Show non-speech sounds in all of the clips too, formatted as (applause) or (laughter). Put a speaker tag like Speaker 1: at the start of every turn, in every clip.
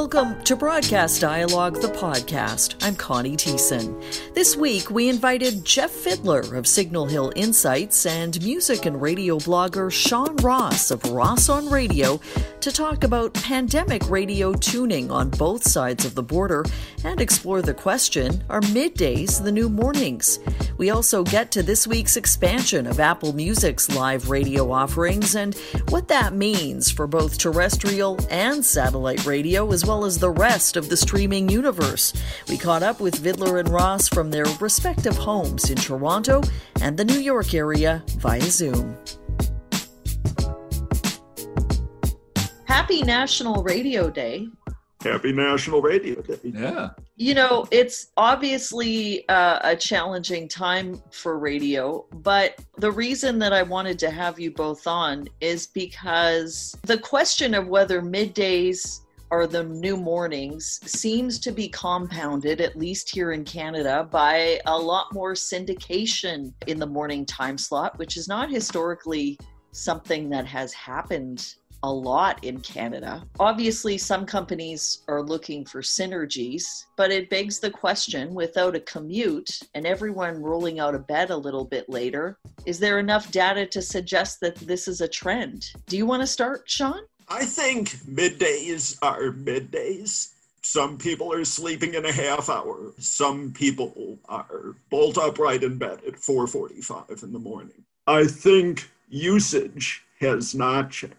Speaker 1: Welcome to Broadcast Dialogue, the podcast. I'm Connie Thiessen. This week, we invited Jeff Vidler of Signal Hill Insights and music and radio blogger Sean Ross of Ross on Radio to talk about pandemic radio tuning on both sides of the border and explore the question are middays the new mornings? We also get to this week's expansion of Apple Music's live radio offerings and what that means for both terrestrial and satellite radio as well as the rest of the streaming universe. We caught up with Vidler and Ross from their respective homes in Toronto and the New York area via Zoom. Happy National Radio Day.
Speaker 2: Happy National Radio Day.
Speaker 3: Yeah.
Speaker 1: You know, it's obviously uh, a challenging time for radio, but the reason that I wanted to have you both on is because the question of whether middays are the new mornings seems to be compounded, at least here in Canada, by a lot more syndication in the morning time slot, which is not historically something that has happened a lot in Canada. Obviously, some companies are looking for synergies, but it begs the question without a commute and everyone rolling out of bed a little bit later, is there enough data to suggest that this is a trend? Do you want to start, Sean?
Speaker 2: I think middays are middays. Some people are sleeping in a half hour. Some people are bolt upright in bed at 4:45 in the morning. I think usage has not changed.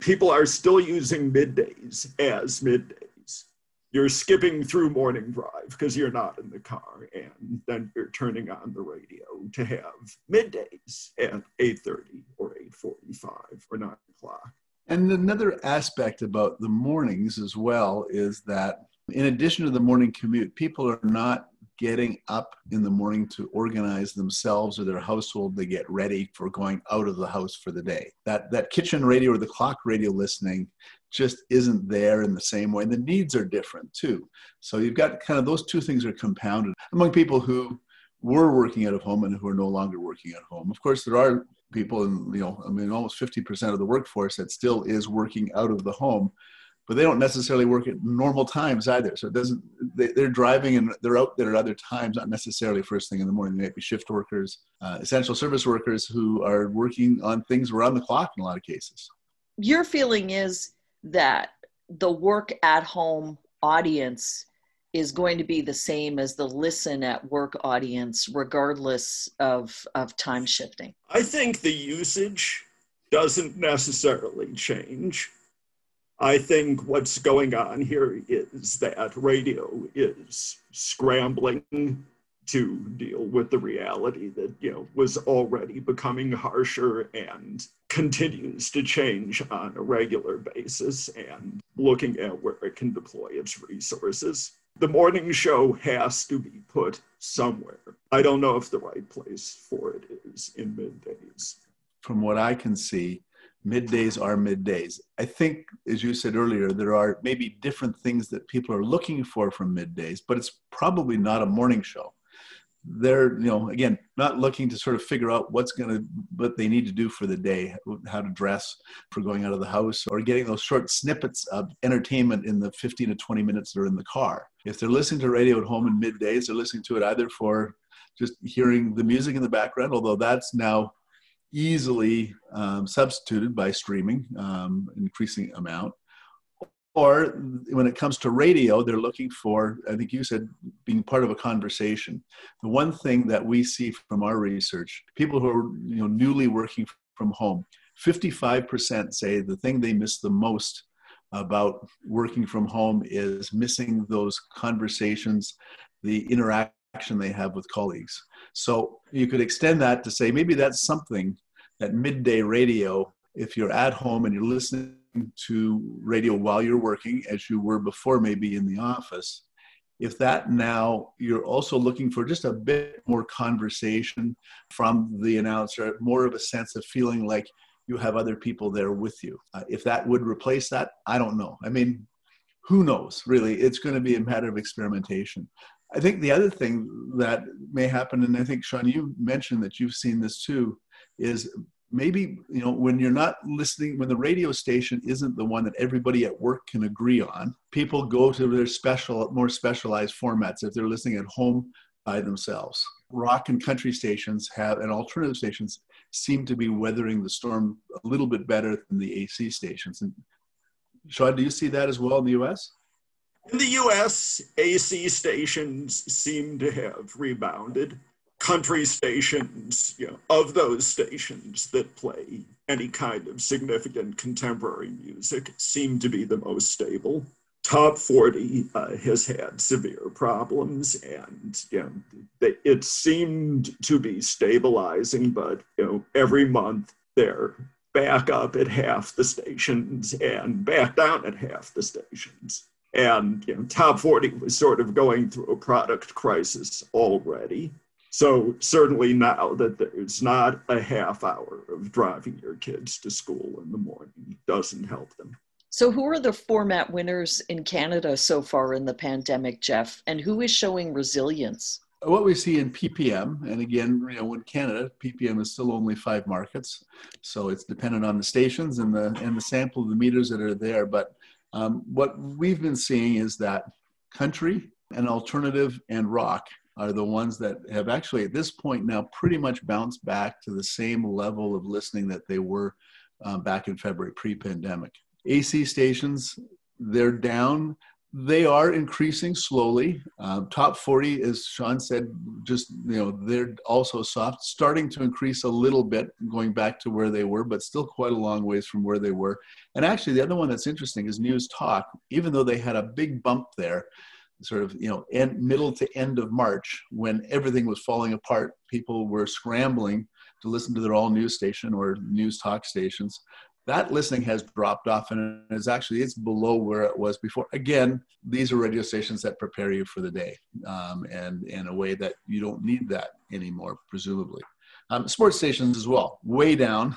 Speaker 2: People are still using middays as middays. You're skipping through morning drive because you're not in the car, and then you're turning on the radio to have middays at 8:30 or 8:45 or 9 o'clock.
Speaker 3: And another aspect about the mornings as well is that in addition to the morning commute, people are not getting up in the morning to organize themselves or their household they get ready for going out of the house for the day. That that kitchen radio or the clock radio listening just isn't there in the same way and the needs are different too. So you've got kind of those two things are compounded among people who were working out of home and who are no longer working at home. Of course there are people and you know i mean almost 50% of the workforce that still is working out of the home but they don't necessarily work at normal times either so it doesn't they, are driving and they're out there at other times not necessarily first thing in the morning they might be shift workers uh, essential service workers who are working on things around the clock in a lot of cases
Speaker 1: your feeling is that the work at home audience is going to be the same as the listen at work audience, regardless of, of time shifting?
Speaker 2: I think the usage doesn't necessarily change. I think what's going on here is that radio is scrambling to deal with the reality that you know was already becoming harsher and continues to change on a regular basis and looking at where it can deploy its resources the morning show has to be put somewhere. I don't know if the right place for it is in middays.
Speaker 3: From what I can see, middays are middays. I think, as you said earlier, there are maybe different things that people are looking for from middays, but it's probably not a morning show they're you know again not looking to sort of figure out what's going to what they need to do for the day how to dress for going out of the house or getting those short snippets of entertainment in the 15 to 20 minutes they're in the car if they're listening to radio at home in middays they're listening to it either for just hearing the music in the background although that's now easily um, substituted by streaming um, increasing amount or when it comes to radio, they're looking for, I think you said, being part of a conversation. The one thing that we see from our research, people who are you know, newly working from home, 55% say the thing they miss the most about working from home is missing those conversations, the interaction they have with colleagues. So you could extend that to say maybe that's something that midday radio, if you're at home and you're listening to radio while you're working, as you were before, maybe in the office, if that now you're also looking for just a bit more conversation from the announcer, more of a sense of feeling like you have other people there with you. Uh, if that would replace that, I don't know. I mean, who knows, really? It's going to be a matter of experimentation. I think the other thing that may happen, and I think, Sean, you mentioned that you've seen this too, is maybe you know when you're not listening when the radio station isn't the one that everybody at work can agree on people go to their special more specialized formats if they're listening at home by themselves. Rock and country stations have and alternative stations seem to be weathering the storm a little bit better than the ac stations. And Sean, do you see that as well in the us
Speaker 2: in the us ac stations seem to have rebounded country stations, you know, of those stations that play any kind of significant contemporary music seem to be the most stable. Top 40 uh, has had severe problems and you know, it seemed to be stabilizing, but you know, every month they're back up at half the stations and back down at half the stations. And you know, top 40 was sort of going through a product crisis already. So certainly now that there's not a half hour of driving your kids to school in the morning doesn't help them.
Speaker 1: So who are the format winners in Canada so far in the pandemic, Jeff? And who is showing resilience?
Speaker 3: What we see in PPM, and again, you know, in Canada, PPM is still only five markets, so it's dependent on the stations and the and the sample of the meters that are there. But um, what we've been seeing is that country and alternative and rock are the ones that have actually at this point now pretty much bounced back to the same level of listening that they were um, back in February pre-pandemic. AC stations, they're down. They are increasing slowly. Um, top 40, as Sean said, just you know they're also soft, starting to increase a little bit, going back to where they were, but still quite a long ways from where they were. And actually, the other one that's interesting is News Talk. Even though they had a big bump there, sort of you know end, middle to end of March when everything was falling apart. People were scrambling to listen to their all news station or news talk stations. That listening has dropped off and is actually it's below where it was before. Again, these are radio stations that prepare you for the day, um, and in a way that you don't need that anymore, presumably. Um, sports stations as well, way down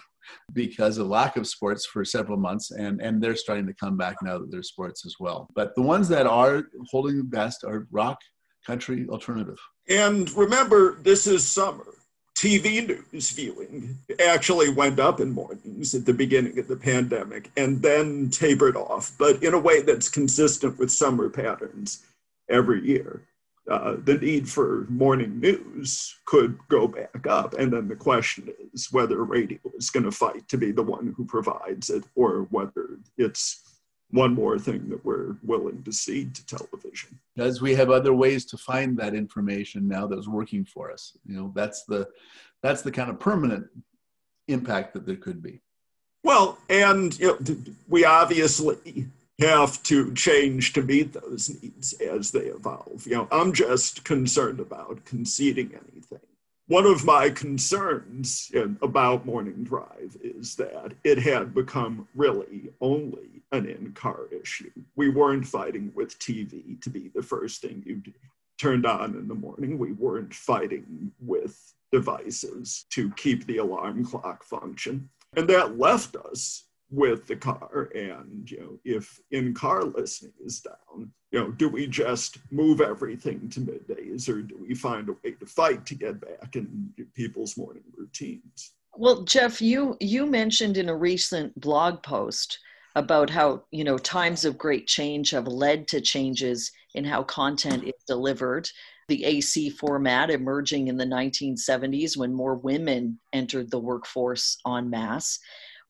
Speaker 3: because of lack of sports for several months and and they're starting to come back now that there's sports as well but the ones that are holding the best are rock country alternative
Speaker 2: and remember this is summer TV news viewing actually went up in mornings at the beginning of the pandemic and then tapered off, but in a way that's consistent with summer patterns every year uh, the need for morning news could go back up. And then the question is whether radio is going to fight to be the one who provides it or whether it's one more thing that we're willing to cede to television.
Speaker 3: As we have other ways to find that information now that's working for us. You know, that's the that's the kind of permanent impact that there could be.
Speaker 2: Well, and you know, we obviously have to change to meet those needs as they evolve. You know, I'm just concerned about conceding anything. One of my concerns in, about Morning Drive is that it had become really only an in car issue. We weren't fighting with TV to be the first thing you turned on in the morning. We weren't fighting with devices to keep the alarm clock function. And that left us with the car and you know if in car listening is down you know do we just move everything to middays or do we find a way to fight to get back in people's morning routines?
Speaker 1: Well jeff you you mentioned in a recent blog post about how you know times of great change have led to changes in how content is delivered. The AC format emerging in the 1970s when more women entered the workforce en masse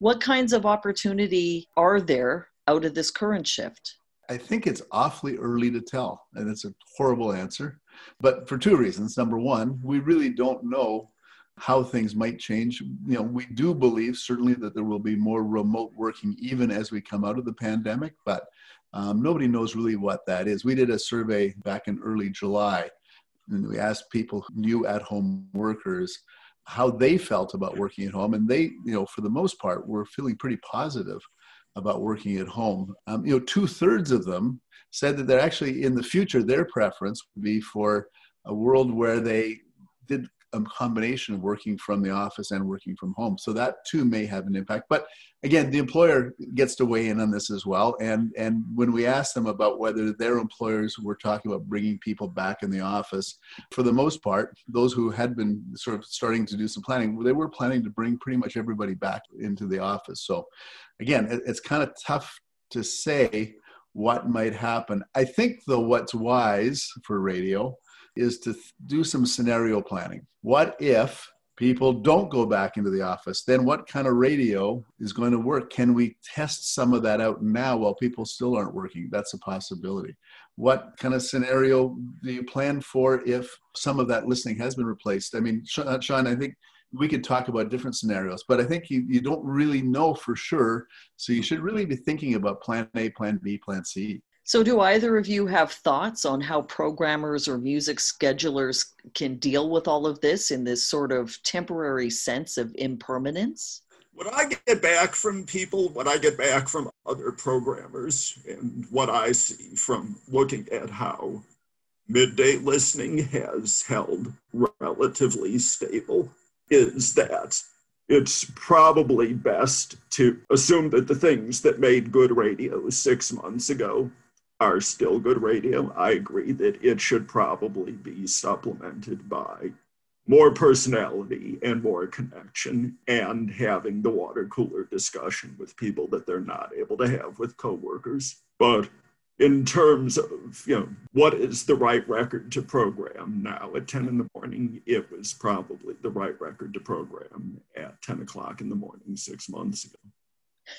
Speaker 1: what kinds of opportunity are there out of this current shift?
Speaker 3: I think it's awfully early to tell, and it's a horrible answer. But for two reasons. Number one, we really don't know how things might change. You know, we do believe certainly that there will be more remote working even as we come out of the pandemic, but um, nobody knows really what that is. We did a survey back in early July, and we asked people, new at home workers, how they felt about working at home, and they, you know, for the most part, were feeling pretty positive about working at home. Um, you know, two thirds of them said that they're actually in the future their preference would be for a world where they did a combination of working from the office and working from home. So that too may have an impact. But again, the employer gets to weigh in on this as well. And and when we asked them about whether their employers were talking about bringing people back in the office, for the most part, those who had been sort of starting to do some planning, they were planning to bring pretty much everybody back into the office. So again, it's kind of tough to say what might happen. I think though what's wise for radio is to do some scenario planning. What if people don't go back into the office? Then what kind of radio is going to work? Can we test some of that out now while people still aren't working? That's a possibility. What kind of scenario do you plan for if some of that listening has been replaced? I mean, uh, Sean, I think we could talk about different scenarios, but I think you, you don't really know for sure. So you should really be thinking about plan A, plan B, plan C.
Speaker 1: So, do either of you have thoughts on how programmers or music schedulers can deal with all of this in this sort of temporary sense of impermanence?
Speaker 2: What I get back from people, what I get back from other programmers, and what I see from looking at how midday listening has held relatively stable is that it's probably best to assume that the things that made good radio six months ago are still good radio. I agree that it should probably be supplemented by more personality and more connection and having the water cooler discussion with people that they're not able to have with coworkers. But in terms of you know what is the right record to program now at 10 in the morning it was probably the right record to program at 10 o'clock in the morning six months ago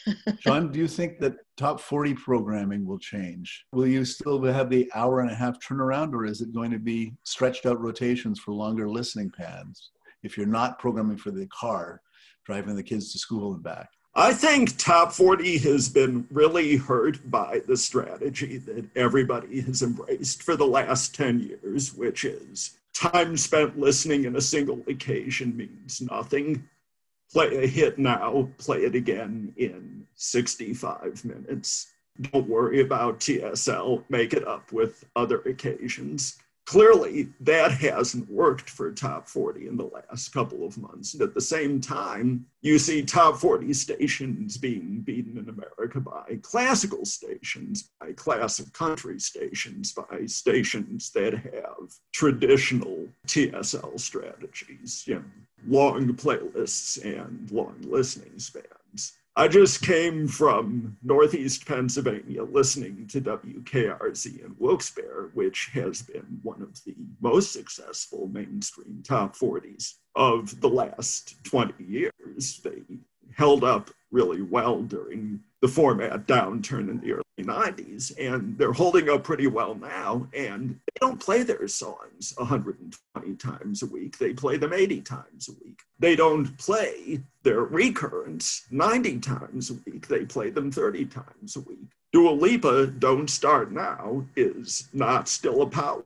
Speaker 2: (laughs)
Speaker 3: Sean, do you think that top 40 programming will change? Will you still have the hour and a half turnaround, or is it going to be stretched out rotations for longer listening pads if you're not programming for the car, driving the kids to school and back?
Speaker 2: I think top 40 has been really hurt by the strategy that everybody has embraced for the last 10 years, which is time spent listening in a single occasion means nothing. Play a hit now, play it again in 65 minutes. Don't worry about TSL, make it up with other occasions clearly that hasn't worked for top 40 in the last couple of months. And at the same time, you see top 40 stations being beaten in America by classical stations, by classic country stations, by stations that have traditional TSL strategies, you know, long playlists and long listening spans. I just came from Northeast Pennsylvania listening to WKRZ in Wilkes-Barre, which has been one of the most successful mainstream top 40s of the last 20 years. They held up really well during the format downturn in the early 90s, and they're holding up pretty well now. And they don't play their songs 120 times a week, they play them 80 times a week. They don't play their recurrents 90 times a week, they play them 30 times a week. Dua Lipa, Don't Start Now, is not still a power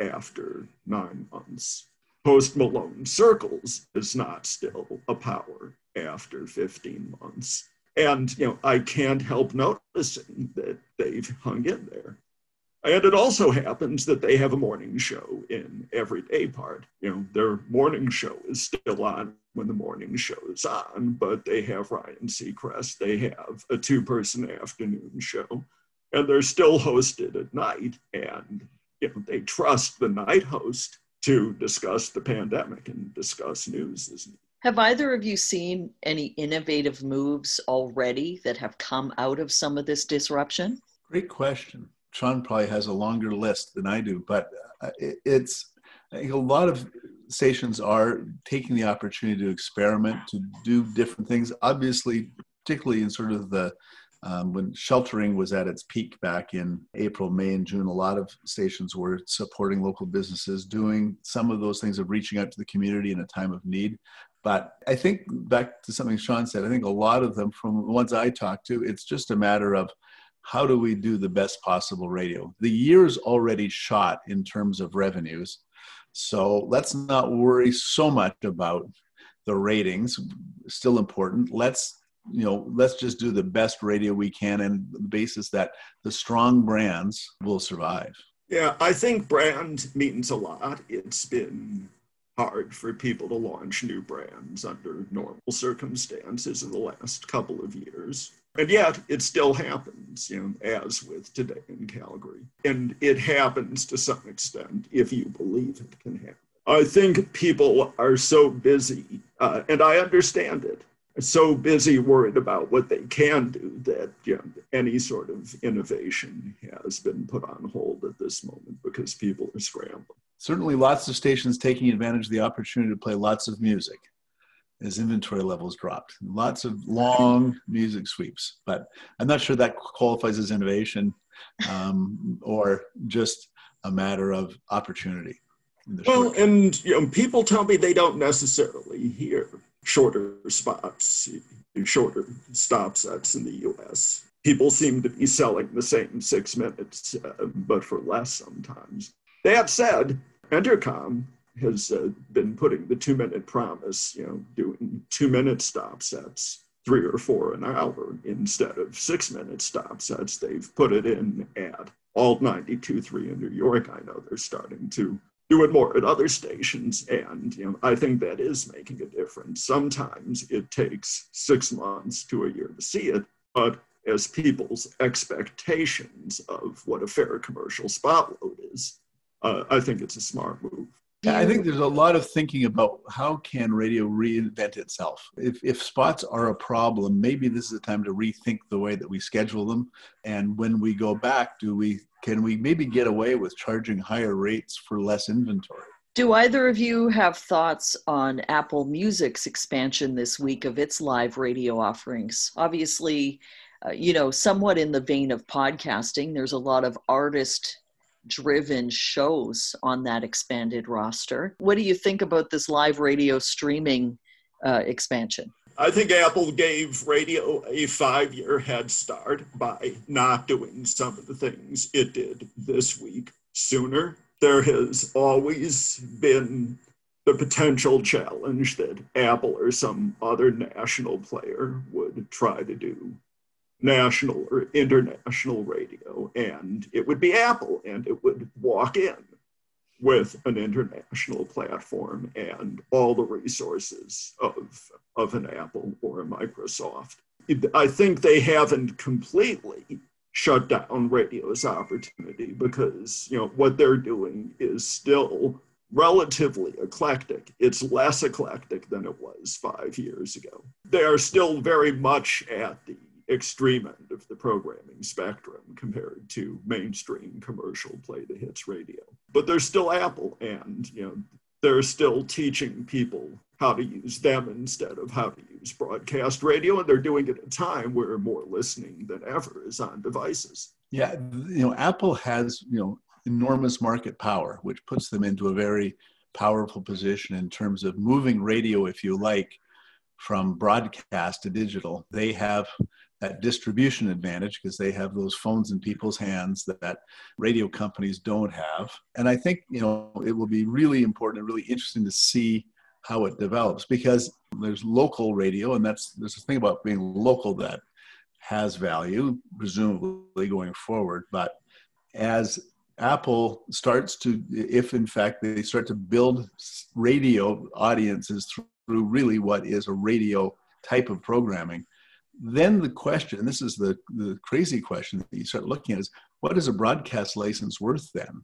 Speaker 2: after nine months. Post Malone Circles is not still a power after 15 months. And, you know, I can't help noticing that they've hung in there. And it also happens that they have a morning show in every day part. You know, their morning show is still on when the morning show is on, but they have Ryan Seacrest. They have a two person afternoon show, and they're still hosted at night. And, you know, they trust the night host to discuss the pandemic and discuss news as needed.
Speaker 1: Have either of you seen any innovative moves already that have come out of some of this disruption?
Speaker 3: Great question. Sean probably has a longer list than I do, but uh, it's a lot of stations are taking the opportunity to experiment, to do different things. Obviously, particularly in sort of the um, when sheltering was at its peak back in April, May, and June, a lot of stations were supporting local businesses, doing some of those things of reaching out to the community in a time of need. But I think back to something Sean said, I think a lot of them, from the ones I talked to, it's just a matter of how do we do the best possible radio? The year's already shot in terms of revenues. So let's not worry so much about the ratings, still important. Let's you know let's just do the best radio we can and the basis that the strong brands will survive
Speaker 2: yeah i think brand means a lot it's been hard for people to launch new brands under normal circumstances in the last couple of years. And yet it still happens, you know, as with today in Calgary. And it happens to some extent if you believe it can happen. I think people are so busy, uh, and I understand it, so busy worried about what they can do that you know, any sort of innovation has been put on hold at this moment because people are scrambling.
Speaker 3: Certainly, lots of stations taking advantage of the opportunity to play lots of music as inventory levels dropped. Lots of long music sweeps, but I'm not sure that qualifies as innovation um, or just a matter of opportunity.
Speaker 2: Well, and you know, people tell me they don't necessarily hear shorter spots, shorter stop sets in the US. People seem to be selling the same six minutes, uh, but for less sometimes. That said, Entercom has uh, been putting the two minute promise, you know, doing two minute stop sets, three or four an hour instead of six minute stop sets. They've put it in at Alt 92.3 in New York. I know they're starting to do it more at other stations. And you know, I think that is making a difference. Sometimes it takes six months to a year to see it, but as people's expectations of what a fair commercial spot load is, uh, I think it's a smart move.
Speaker 3: Yeah, I think there's a lot of thinking about how can radio reinvent itself. If, if spots are a problem, maybe this is a time to rethink the way that we schedule them. And when we go back, do we can we maybe get away with charging higher rates for less inventory?
Speaker 1: Do either of you have thoughts on Apple Music's expansion this week of its live radio offerings? Obviously, uh, you know, somewhat in the vein of podcasting, there's a lot of artist driven shows on that expanded roster. What do you think about this live radio streaming uh, expansion?
Speaker 2: I think Apple gave radio a five year head start by not doing some of the things it did this week sooner. There has always been the potential challenge that Apple or some other national player would try to do national or international radio, and it would be Apple, and it would walk in with an international platform and all the resources of, of an Apple or a Microsoft. I think they haven't completely shut down radio's opportunity because you know what they're doing is still relatively eclectic. It's less eclectic than it was five years ago. They are still very much at the extreme end of the programming spectrum compared to mainstream commercial play the hits radio. But there's still Apple, and you know they're still teaching people how to use them instead of how to use broadcast radio, and they're doing it at a time where more listening than ever is on devices.
Speaker 3: Yeah, you know, Apple has you know enormous market power, which puts them into a very powerful position in terms of moving radio, if you like, from broadcast to digital. They have that distribution advantage because they have those phones in people's hands that, that, radio companies don't have. And I think, you know, it will be really important and really interesting to see how it develops because there's local radio and that's there's a thing about being local that has value, presumably going forward. But as Apple starts to, if in fact they start to build radio audiences through really what is a radio type of programming, then the question, this is the, the crazy question that you start looking at is what is a broadcast license worth then?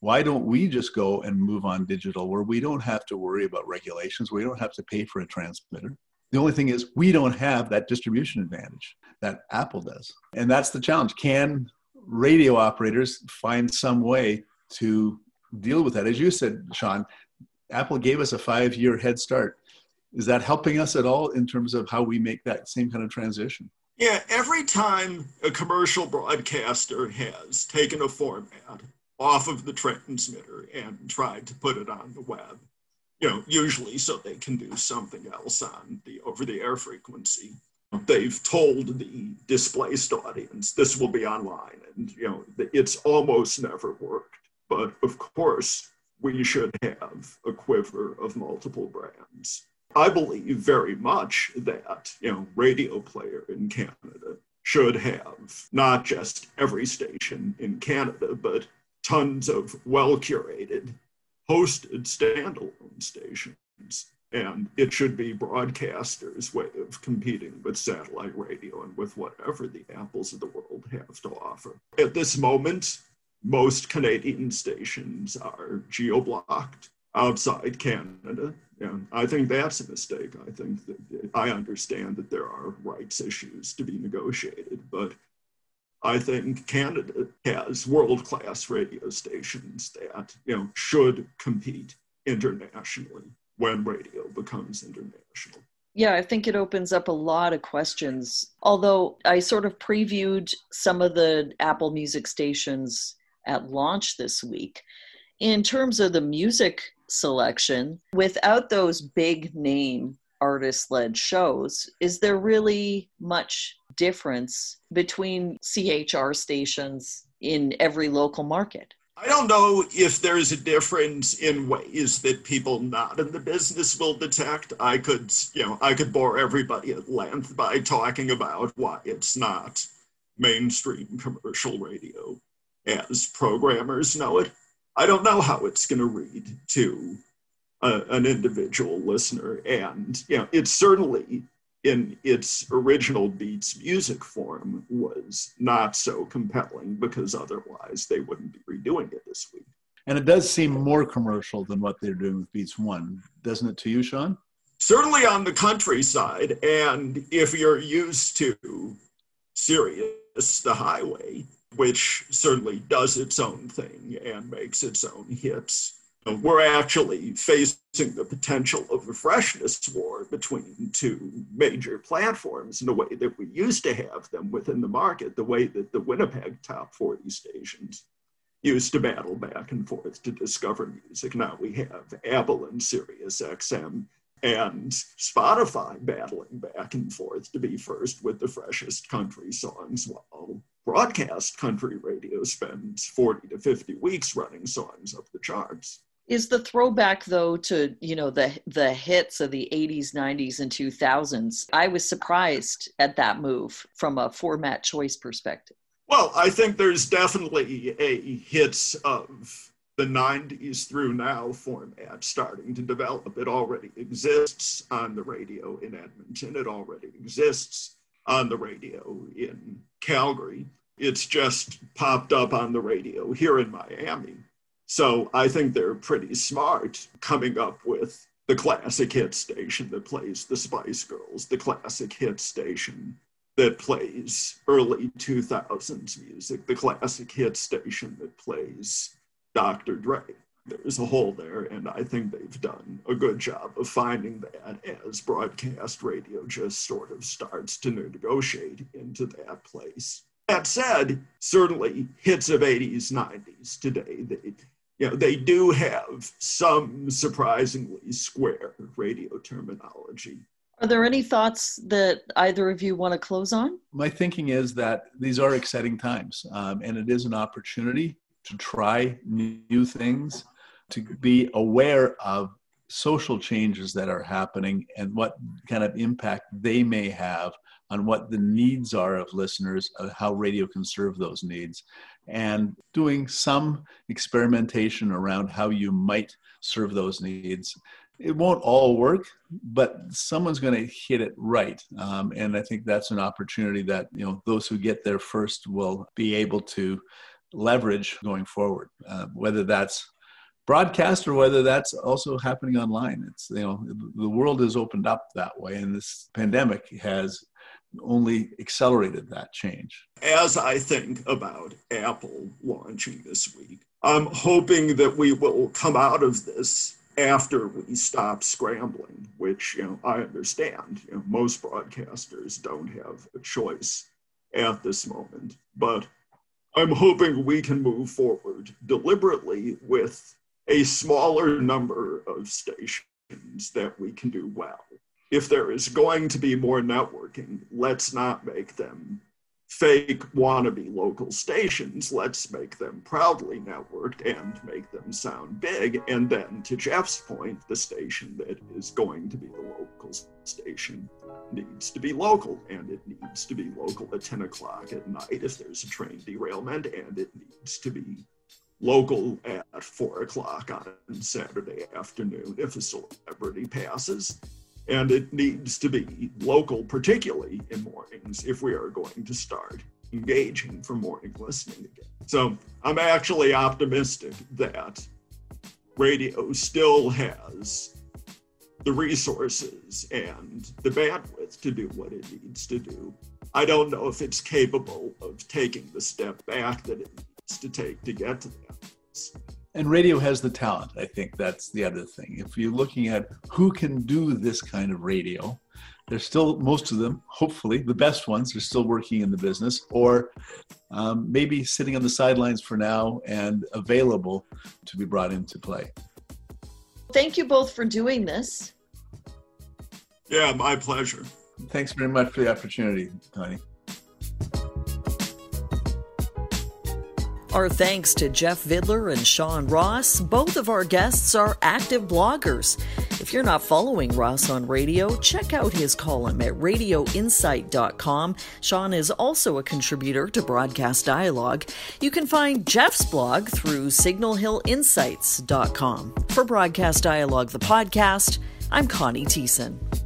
Speaker 3: Why don't we just go and move on digital where we don't have to worry about regulations, we don't have to pay for a transmitter? The only thing is we don't have that distribution advantage that Apple does. And that's the challenge. Can radio operators find some way to deal with that? As you said, Sean, Apple gave us a five year head start is that helping us at all in terms of how we make that same kind of transition?
Speaker 2: Yeah, every time a commercial broadcaster has taken a format off of the transmitter and tried to put it on the web, you know, usually so they can do something else on the over the air frequency. They've told the displaced audience this will be online, and you know, it's almost never worked. But of course, we should have a quiver of multiple brands. I believe very much that, you know, radio player in Canada should have not just every station in Canada, but tons of well curated hosted standalone stations. And it should be broadcasters' way of competing with satellite radio and with whatever the apples of the world have to offer. At this moment, most Canadian stations are geo blocked outside Canada. And I think that's a mistake. I think that I understand that there are rights issues to be negotiated, but I think Canada has world class radio stations that you know should compete internationally when radio becomes international.
Speaker 1: Yeah, I think it opens up a lot of questions. Although I sort of previewed some of the Apple Music stations at launch this week. In terms of the music selection, without those big name artist led shows, is there really much difference between CHR stations in every local market?
Speaker 2: I don't know if there's a difference in ways that people not in the business will detect. I could, you know, I could bore everybody at length by talking about why it's not mainstream commercial radio as programmers know it. I don't know how it's going to read to a, an individual listener. And, you know, it's certainly in its original Beats music form was not so compelling because otherwise they wouldn't be redoing it this week.
Speaker 3: And it does seem more commercial than what they're doing with Beats One, doesn't it to you, Sean?
Speaker 2: Certainly on the countryside. And if you're used to Sirius, the highway, which certainly does its own thing and makes its own hits, we're actually facing the potential of a freshness war between two major platforms in the way that we used to have them within the market, the way that the Winnipeg top 40 stations used to battle back and forth to discover music. Now we have Apple and Sirius XM and Spotify battling back and forth to be first with the freshest country songs while broadcast country radio spends 40 to 50 weeks running songs up the charts.
Speaker 1: Is the throwback though to you know the the hits of the 80s 90s and 2000s i was surprised at that move from a format choice perspective.
Speaker 2: Well i think there's definitely a hits of the 90s through now format starting to develop. It already exists on the radio in edmonton. It already exists on the radio in calgary it's just popped up on the radio here in miami so I think they're pretty smart coming up with the classic hit station that plays the Spice Girls, the classic hit station that plays early 2000s music, the classic hit station that plays Dr. Dre. There's a hole there, and I think they've done a good job of finding that as broadcast radio just sort of starts to negotiate into that place. That said, certainly hits of 80s, 90s today, they, you know, they do have some surprisingly square radio terminology.
Speaker 1: Are there any thoughts that either of you want to close on?
Speaker 3: My thinking is that these are exciting times, um, and it is an opportunity to try new things, to be aware of social changes that are happening and what kind of impact they may have on what the needs are of listeners, of how radio can serve those needs, and doing some experimentation around how you might serve those needs. It won't all work, but someone's going to hit it right, um, and I think that's an opportunity that you know those who get there first will be able to leverage going forward, uh, whether that's broadcast or whether that's also happening online. It's you know the world has opened up that way, and this pandemic has only accelerated that change.
Speaker 2: As I think about Apple launching this week, I'm hoping that we will come out of this after we stop scrambling, which you know I understand. You know, most broadcasters don't have a choice at this moment, but I'm hoping we can move forward deliberately with a smaller number of stations that we can do well if there is going to be more networking, let's not make them fake wannabe local stations. Let's make them proudly networked and make them sound big. And then, to Jeff's point, the station that is going to be the local station needs to be local and it needs to be local at 10 o'clock at night if there's a train derailment and it needs to be local at four o'clock on Saturday afternoon if a celebrity passes. And it needs to be local, particularly in mornings, if we are going to start engaging for morning listening again. So I'm actually optimistic that radio still has the resources and the bandwidth to do what it needs to do. I don't know if it's capable of taking the step back that it needs to take to get to that.
Speaker 3: And radio has the talent. I think that's the other thing. If you're looking at who can do this kind of radio, there's still most of them, hopefully, the best ones are still working in the business or um, maybe sitting on the sidelines for now and available to be brought into play.
Speaker 1: Thank you both for doing this.
Speaker 2: Yeah, my pleasure.
Speaker 3: Thanks very much for the opportunity, Tony.
Speaker 1: Our thanks to Jeff Vidler and Sean Ross. Both of our guests are active bloggers. If you're not following Ross on radio, check out his column at radioinsight.com. Sean is also a contributor to Broadcast Dialogue. You can find Jeff's blog through signalhillinsights.com. For Broadcast Dialogue, the podcast, I'm Connie Thiessen.